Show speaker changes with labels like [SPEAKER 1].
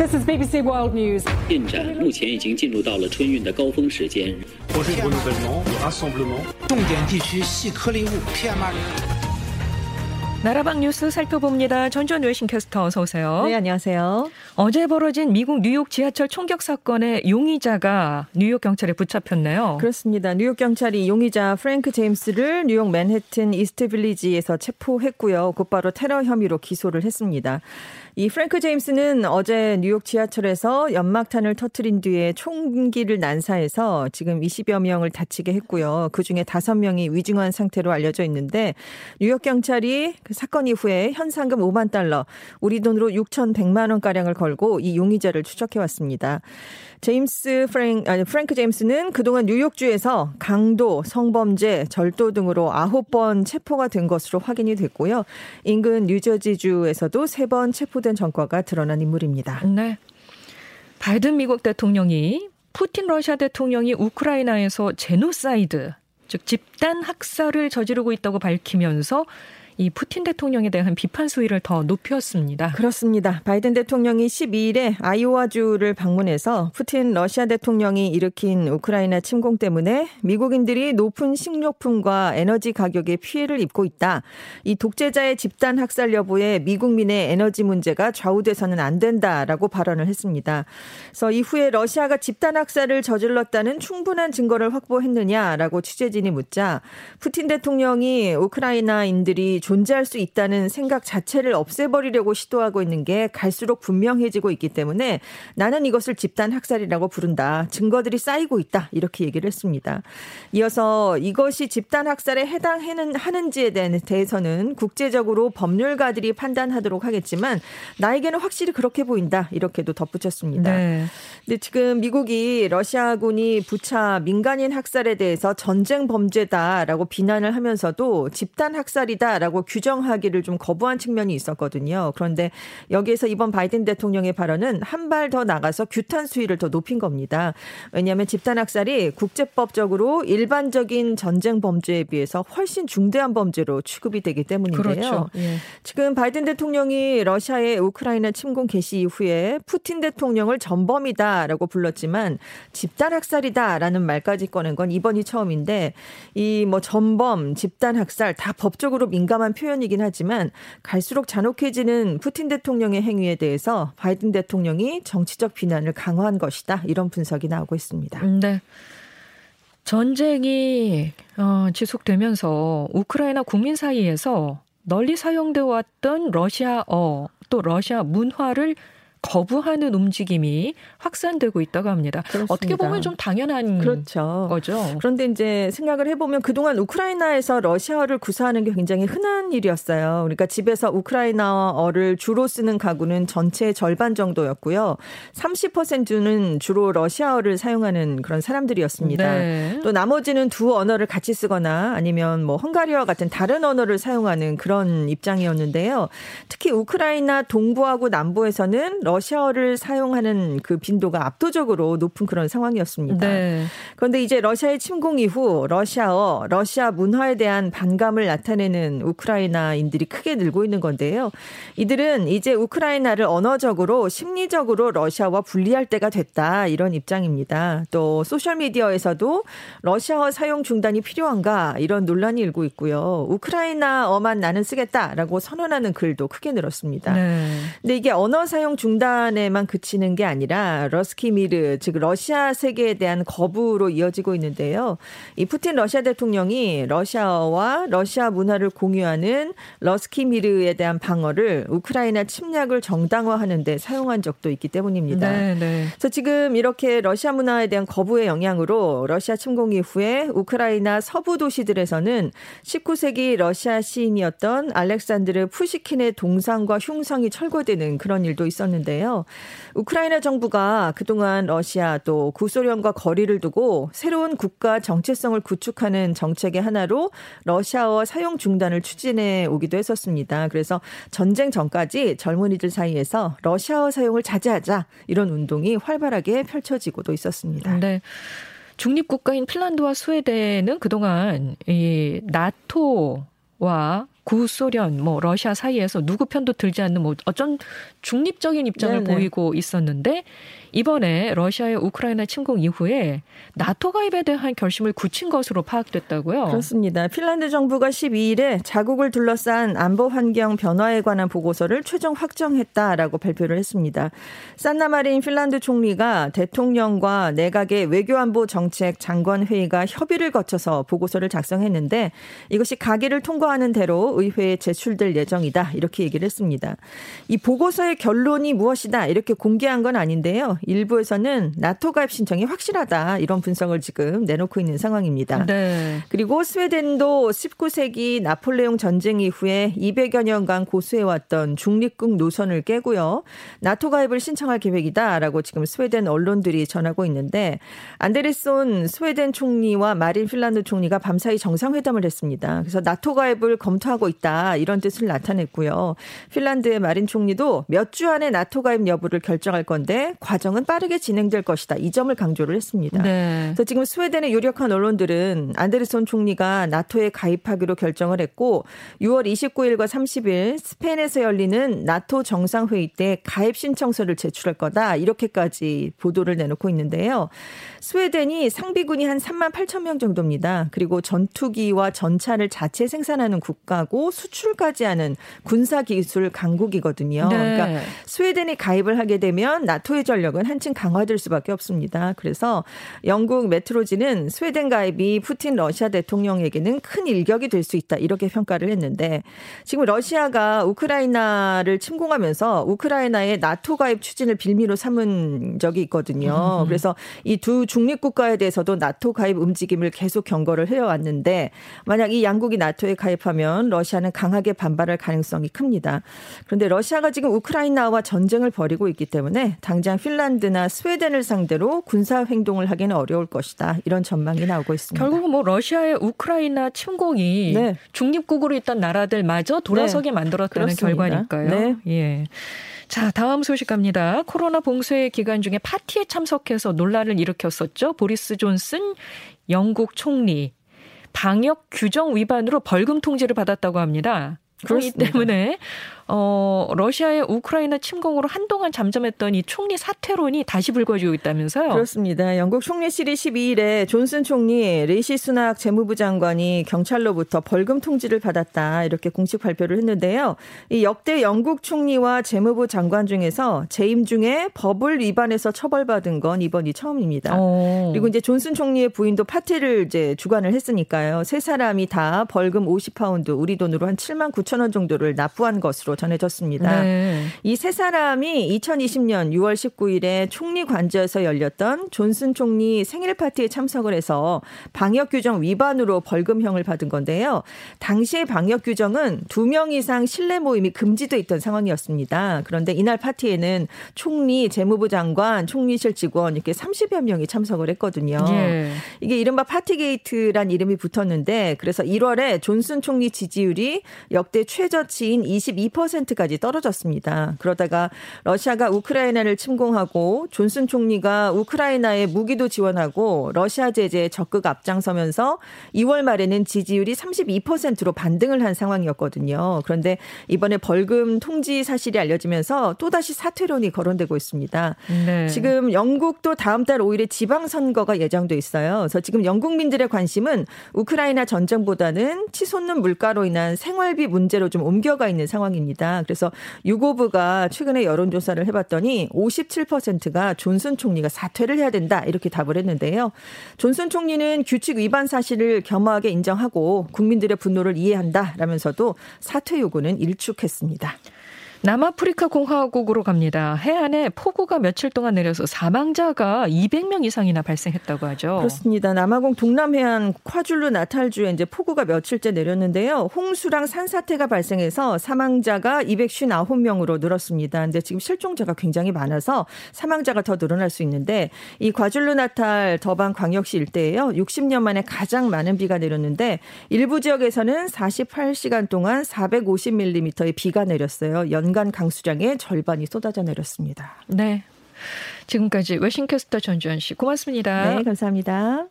[SPEAKER 1] This is BBC World News.
[SPEAKER 2] 进展目前已经进入到了春运的高峰时间。
[SPEAKER 3] projet de renouvellement, de rassemblement.
[SPEAKER 4] 重点地区细颗粒物 PM2.5。
[SPEAKER 5] 나라방 뉴스 살펴봅니다. 전주현 웨싱캐스터 어서 오세요.
[SPEAKER 6] 네, 안녕하세요.
[SPEAKER 5] 어제 벌어진 미국 뉴욕 지하철 총격 사건의 용의자가 뉴욕 경찰에 붙잡혔네요.
[SPEAKER 6] 그렇습니다. 뉴욕 경찰이 용의자 프랭크 제임스를 뉴욕 맨해튼 이스트 빌리지에서 체포했고요. 곧바로 테러 혐의로 기소를 했습니다. 이 프랭크 제임스는 어제 뉴욕 지하철에서 연막탄을 터트린 뒤에 총기를 난사해서 지금 20여 명을 다치게 했고요. 그중에 5명이 위중한 상태로 알려져 있는데 뉴욕 경찰이 그 사건 이후에 현상금 5만 달러, 우리 돈으로 6,100만 원 가량을 걸고 이 용의자를 추적해 왔습니다. 제임스 프랭 아니 프랭크 제임스는 그동안 뉴욕주에서 강도, 성범죄, 절도 등으로 9번 체포가 된 것으로 확인이 됐고요. 인근 뉴저지주에서도 3번 체포 된 전과가 드러난 인물입니다.
[SPEAKER 5] 네. 바이든 미국 대통령이 푸틴 러시아 대통령이 우크라이나에서 제노사이드, 즉 집단 학살을 저지르고 있다고 밝히면서 이 푸틴 대통령에 대한 비판 수위를 더 높였습니다.
[SPEAKER 6] 그렇습니다. 바이든 대통령이 12일에 아이오와주를 방문해서 푸틴 러시아 대통령이 일으킨 우크라이나 침공 때문에 미국인들이 높은 식료품과 에너지 가격에 피해를 입고 있다. 이 독재자의 집단 학살 여부에 미국민의 에너지 문제가 좌우돼서는 안 된다라고 발언을 했습니다. 그래서 이후에 러시아가 집단 학살을 저질렀다는 충분한 증거를 확보했느냐라고 취재진이 묻자 푸틴 대통령이 우크라이나인들이 존재할 수 있다는 생각 자체를 없애버리려고 시도하고 있는 게 갈수록 분명해지고 있기 때문에 나는 이것을 집단 학살이라고 부른다. 증거들이 쌓이고 있다. 이렇게 얘기를 했습니다. 이어서 이것이 집단 학살에 해당하는 하는지에 대해서는 국제적으로 법률가들이 판단하도록 하겠지만 나에게는 확실히 그렇게 보인다. 이렇게도 덧붙였습니다.
[SPEAKER 5] 네.
[SPEAKER 6] 근데 지금 미국이 러시아군이 부차 민간인 학살에 대해서 전쟁 범죄다라고 비난을 하면서도 집단 학살이다라고 규정하기를 좀 거부한 측면이 있었거든요. 그런데 여기에서 이번 바이든 대통령의 발언은 한 발 더 나가서 규탄 수위를 더 높인 겁니다. 왜냐하면 집단 학살이 국제법적으로 일반적인 전쟁 범죄에 비해서 훨씬 중대한 범죄로 취급이 되기 때문인데요.
[SPEAKER 5] 그렇죠. 예.
[SPEAKER 6] 지금 바이든 대통령이 러시아의 우크라이나 침공 개시 이후에 푸틴 대통령을 전범이다라고 불렀지만 집단 학살이다라는 말까지 꺼낸 건 이번이 처음인데 이 뭐 전범, 집단 학살 다 법적으로 민감한 표현이긴 하지만 갈수록 잔혹해지는 푸틴 대통령의 행위에 대해서 바이든 대통령이 정치적 비난을 강화한 것이다. 이런 분석이 나오고 있습니다.
[SPEAKER 5] 네. 전쟁이 어, 지속되면서 우크라이나 국민 사이에서 널리 사용되어 왔던 러시아어 또 러시아 문화를 거부하는 움직임이 확산되고 있다고 합니다.
[SPEAKER 6] 그렇습니다.
[SPEAKER 5] 어떻게 보면 좀 당연한
[SPEAKER 6] 그렇죠.
[SPEAKER 5] 거죠.
[SPEAKER 6] 그런데 이제 생각을 해보면 그동안 우크라이나에서 러시아어를 구사하는 게 굉장히 흔한 일이었어요. 그러니까 집에서 우크라이나어를 주로 쓰는 가구는 전체의 절반 정도였고요. 30%는 주로 러시아어를 사용하는 그런 사람들이었습니다.
[SPEAKER 5] 네.
[SPEAKER 6] 또 나머지는 두 언어를 같이 쓰거나 아니면 뭐 헝가리어 같은 다른 언어를 사용하는 그런 입장이었는데요. 특히 우크라이나 동부하고 남부에서는 러시아어를 사용하는 그 빈도가 압도적으로 높은 그런 상황이었습니다.
[SPEAKER 5] 네.
[SPEAKER 6] 그런데 이제 러시아의 침공 이후 러시아어, 러시아 문화에 대한 반감을 나타내는 우크라이나인들이 크게 늘고 있는 건데요. 이들은 이제 우크라이나를 언어적으로 심리적으로 러시아와 분리할 때가 됐다 이런 입장입니다. 또 소셜 미디어에서도 러시아어 사용 중단이 필요한가 이런 논란이 일고 있고요. 우크라이나어만 나는 쓰겠다라고 선언하는 글도 크게 늘었습니다.
[SPEAKER 5] 네.
[SPEAKER 6] 근데 이게 언어 사용 중단 에만 그치는 게 아니라 Русский мир 즉 러시아 세계에 대한 거부로 이어지고 있는데요. 이 푸틴 러시아 대통령이 러시아어와 러시아 문화를 공유하는 러스키미르에 대한 방어를 우크라이나 침략을 정당화하는데 사용한 적도 있기 때문입니다.
[SPEAKER 5] 네, 네.
[SPEAKER 6] 그래서 지금 이렇게 러시아 문화에 대한 거부의 영향으로 러시아 침공 이후에 우크라이나 서부 도시들에서는 19세기 러시아 시인이었던 알렉산드르 푸시킨의 동상과 흉상이 철거되는 그런 일도 있었 는데요. 우크라이나 정부가 그동안 러시아 또 구소련과 거리를 두고 새로운 국가 정체성을 구축하는 정책의 하나로 러시아어 사용 중단을 추진해 오기도 했었습니다. 그래서 전쟁 전까지 젊은이들 사이에서 러시아어 사용을 자제하자 이런 운동이 활발하게 펼쳐지고도 있었습니다.
[SPEAKER 5] 네. 중립국가인 핀란드와 스웨덴은 그동안 이 나토와 구소련, 뭐 러시아 사이에서 누구 편도 들지 않는 뭐 어쩐 중립적인 입장을 네네. 보이고 있었는데 이번에 러시아의 우크라이나 침공 이후에 나토 가입에 대한 결심을 굳힌 것으로 파악됐다고요.
[SPEAKER 6] 그렇습니다. 핀란드 정부가 12일에 자국을 둘러싼 안보 환경 변화에 관한 보고서를 최종 확정했다라고 발표를 했습니다. 산나마린 핀란드 총리가 대통령과 내각의 외교안보 정책 장관 회의가 협의를 거쳐서 보고서를 작성했는데 이것이 가계를 통과하는 대로 의회에 제출될 예정이다. 이렇게 얘기를 했습니다. 이 보고서의 결론이 무엇이다. 이렇게 공개한 건 아닌데요. 일부에서는 나토 가입 신청이 확실하다 이런 분석을 지금 내놓고 있는 상황입니다. 네. 그리고 스웨덴도 19세기 나폴레옹 전쟁 이후에 200여 년간 고수해왔던 중립국 노선을 깨고요. 나토 가입을 신청할 계획이다라고 지금 스웨덴 언론들이 전하고 있는데 안데르손 스웨덴 총리와 마린 핀란드 총리가 밤사이 정상회담을 했습니다. 그래서 나토 가입을 검토하고 있다 이런 뜻을 나타냈고요. 핀란드의 마린 총리도 몇 주 안에 나토 가입 여부를 결정할 건데 과정 과정은 빠르게 진행될 것이다. 이 점을 강조를 했습니다. 네. 그래서 지금 스웨덴의 유력한 언론들은 안데르손 총리가 나토에 가입하기로 결정을 했고 6월 29일과 30일 스페인에서 열리는 나토 정상회의 때 가입 신청서를 제출할 거다. 이렇게까지 보도를 내놓고 있는데요. 스웨덴이 상비군이 한 3만 8천 명 정도입니다. 그리고 전투기와 전차를 자체 생산하는 국가고 수출까지 하는 군사기술 강국이거든요. 네. 그러니까 스웨덴이 가입을 하게 되면 나토의 전력은 공격은 한층 강화될 수밖에 없습니다. 그래서 영국 메트로지는 스웨덴 가입이 푸틴 러시아 대통령에게는 큰 일격이 될 수 있다 이렇게 평가를 했는데 지금 러시아가 우크라이나를 침공하면서 우크라이나의 나토 가입 추진을 빌미로 삼은 적이 있거든요. 음. 그래서 이 두 중립 국가에 대해서도 나토 가입 움직임을 계속 경고를 해왔는데 만약 이 양국이 나토에 가입하면 러시아는 강하게 반발할 가능성이 큽니다. 그런데 러시아가 지금 우크라이나와 전쟁을 벌이고 있기 때문에 당장 핀란드 핀란드나 스웨덴을 상대로 군사 행동을 하기는 어려울 것이다. 이런 전망이 나오고 있습니다.
[SPEAKER 5] 결국은 뭐 러시아의 우크라이나 침공이 네. 중립국으로 있던 나라들마저 돌아서게 네. 만들었다는 그렇습니다. 결과니까요. 네. 예. 자, 다음 소식 갑니다. 코로나 봉쇄 기간 중에 파티에 참석해서 논란을 일으켰었죠. 보리스 존슨 영국 총리 방역 규정 위반으로 벌금 통지를 받았다고 합니다. 그렇기 때문에 어, 러시아의 우크라이나 침공으로 한동안 잠잠했던 이 총리 사퇴론이 다시 불거지고 있다면서요?
[SPEAKER 6] 그렇습니다. 영국 총리실이 12일에 존슨 총리, 리시 수낙 재무부 장관이 경찰로부터 벌금 통지를 받았다 이렇게 공식 발표를 했는데요. 이 역대 영국 총리와 재무부 장관 중에서 재임 중에 법을 위반해서 처벌받은 건 이번이 처음입니다. 오. 어. 그리고 이제 존슨 총리의 부인도 파티를 이제 주관을 했으니까요. 세 사람이 다 벌금 50파운드, 우리 돈으로 한 7만 9천 원 정도를 납부한 것으로 전해졌습니다. 네. 이 세 사람이 2020년 6월 19일에 총리 관저에서 열렸던 존슨 총리 생일 파티에 참석을 해서 방역 규정 위반으로 벌금형을 받은 건데요. 당시의 방역 규정은 두명 이상 실내 모임이 금지돼 있던 상황이었습니다. 그런데 이날 파티에는 총리, 재무부 장관, 총리실 직원 이렇게 30여 명이 참석을 했거든요. 예. 이게 이른바 파티게이트란 이름이 붙었는데 그래서 1월에 존슨 총리 지지율이 역대 최저치인 22% 10%까지 떨어졌습니다. 그러다가 러시아가 우크라이나를 침공하고 존슨 총리가 우크라이나에 무기도 지원하고 러시아 제재에 적극 앞장서면서 2월 말에는 지지율이 32%로 반등을 한 상황이었거든요. 그런데 이번에 벌금 통지 사실이 알려지면서 또다시 사퇴론이 거론되고 있습니다. 네. 지금 영국도 다음 달 5일에 지방선거가 예정돼 있어요. 그래서 지금 영국민들의 관심은 우크라이나 전쟁보다는 치솟는 물가로 인한 생활비 문제로 좀 옮겨가 있는 상황입니다. 있습니다. 그래서 유고부가 최근에 여론조사를 해봤더니 57%가 존슨 총리가 사퇴를 해야 된다 이렇게 답을 했는데요. 존슨 총리는 규칙 위반 사실을 겸허하게 인정하고 국민들의 분노를 이해한다라면서도 사퇴 요구는 일축했습니다.
[SPEAKER 5] 남아프리카 공화국으로 갑니다. 해안에 폭우가 며칠 동안 내려서 사망자가 200명 이상이나 발생했다고 하죠.
[SPEAKER 6] 그렇습니다. 남아공 동남해안 콰줄루 나탈주에 이제 폭우가 며칠째 내렸는데요. 홍수랑 산사태가 발생해서 사망자가 259명으로 늘었습니다. 근데 지금 실종자가 굉장히 많아서 사망자가 더 늘어날 수 있는데 이 과줄루 나탈 더반 광역시 일대에요. 60년 만에 가장 많은 비가 내렸는데 일부 지역에서는 48시간 동안 450mm의 비가 내렸어요. 연 연간 강수량의 절반이 쏟아져 내렸습니다.
[SPEAKER 5] 네. 지금까지 웨싱캐스터 전주현 씨 고맙습니다.
[SPEAKER 6] 네, 감사합니다.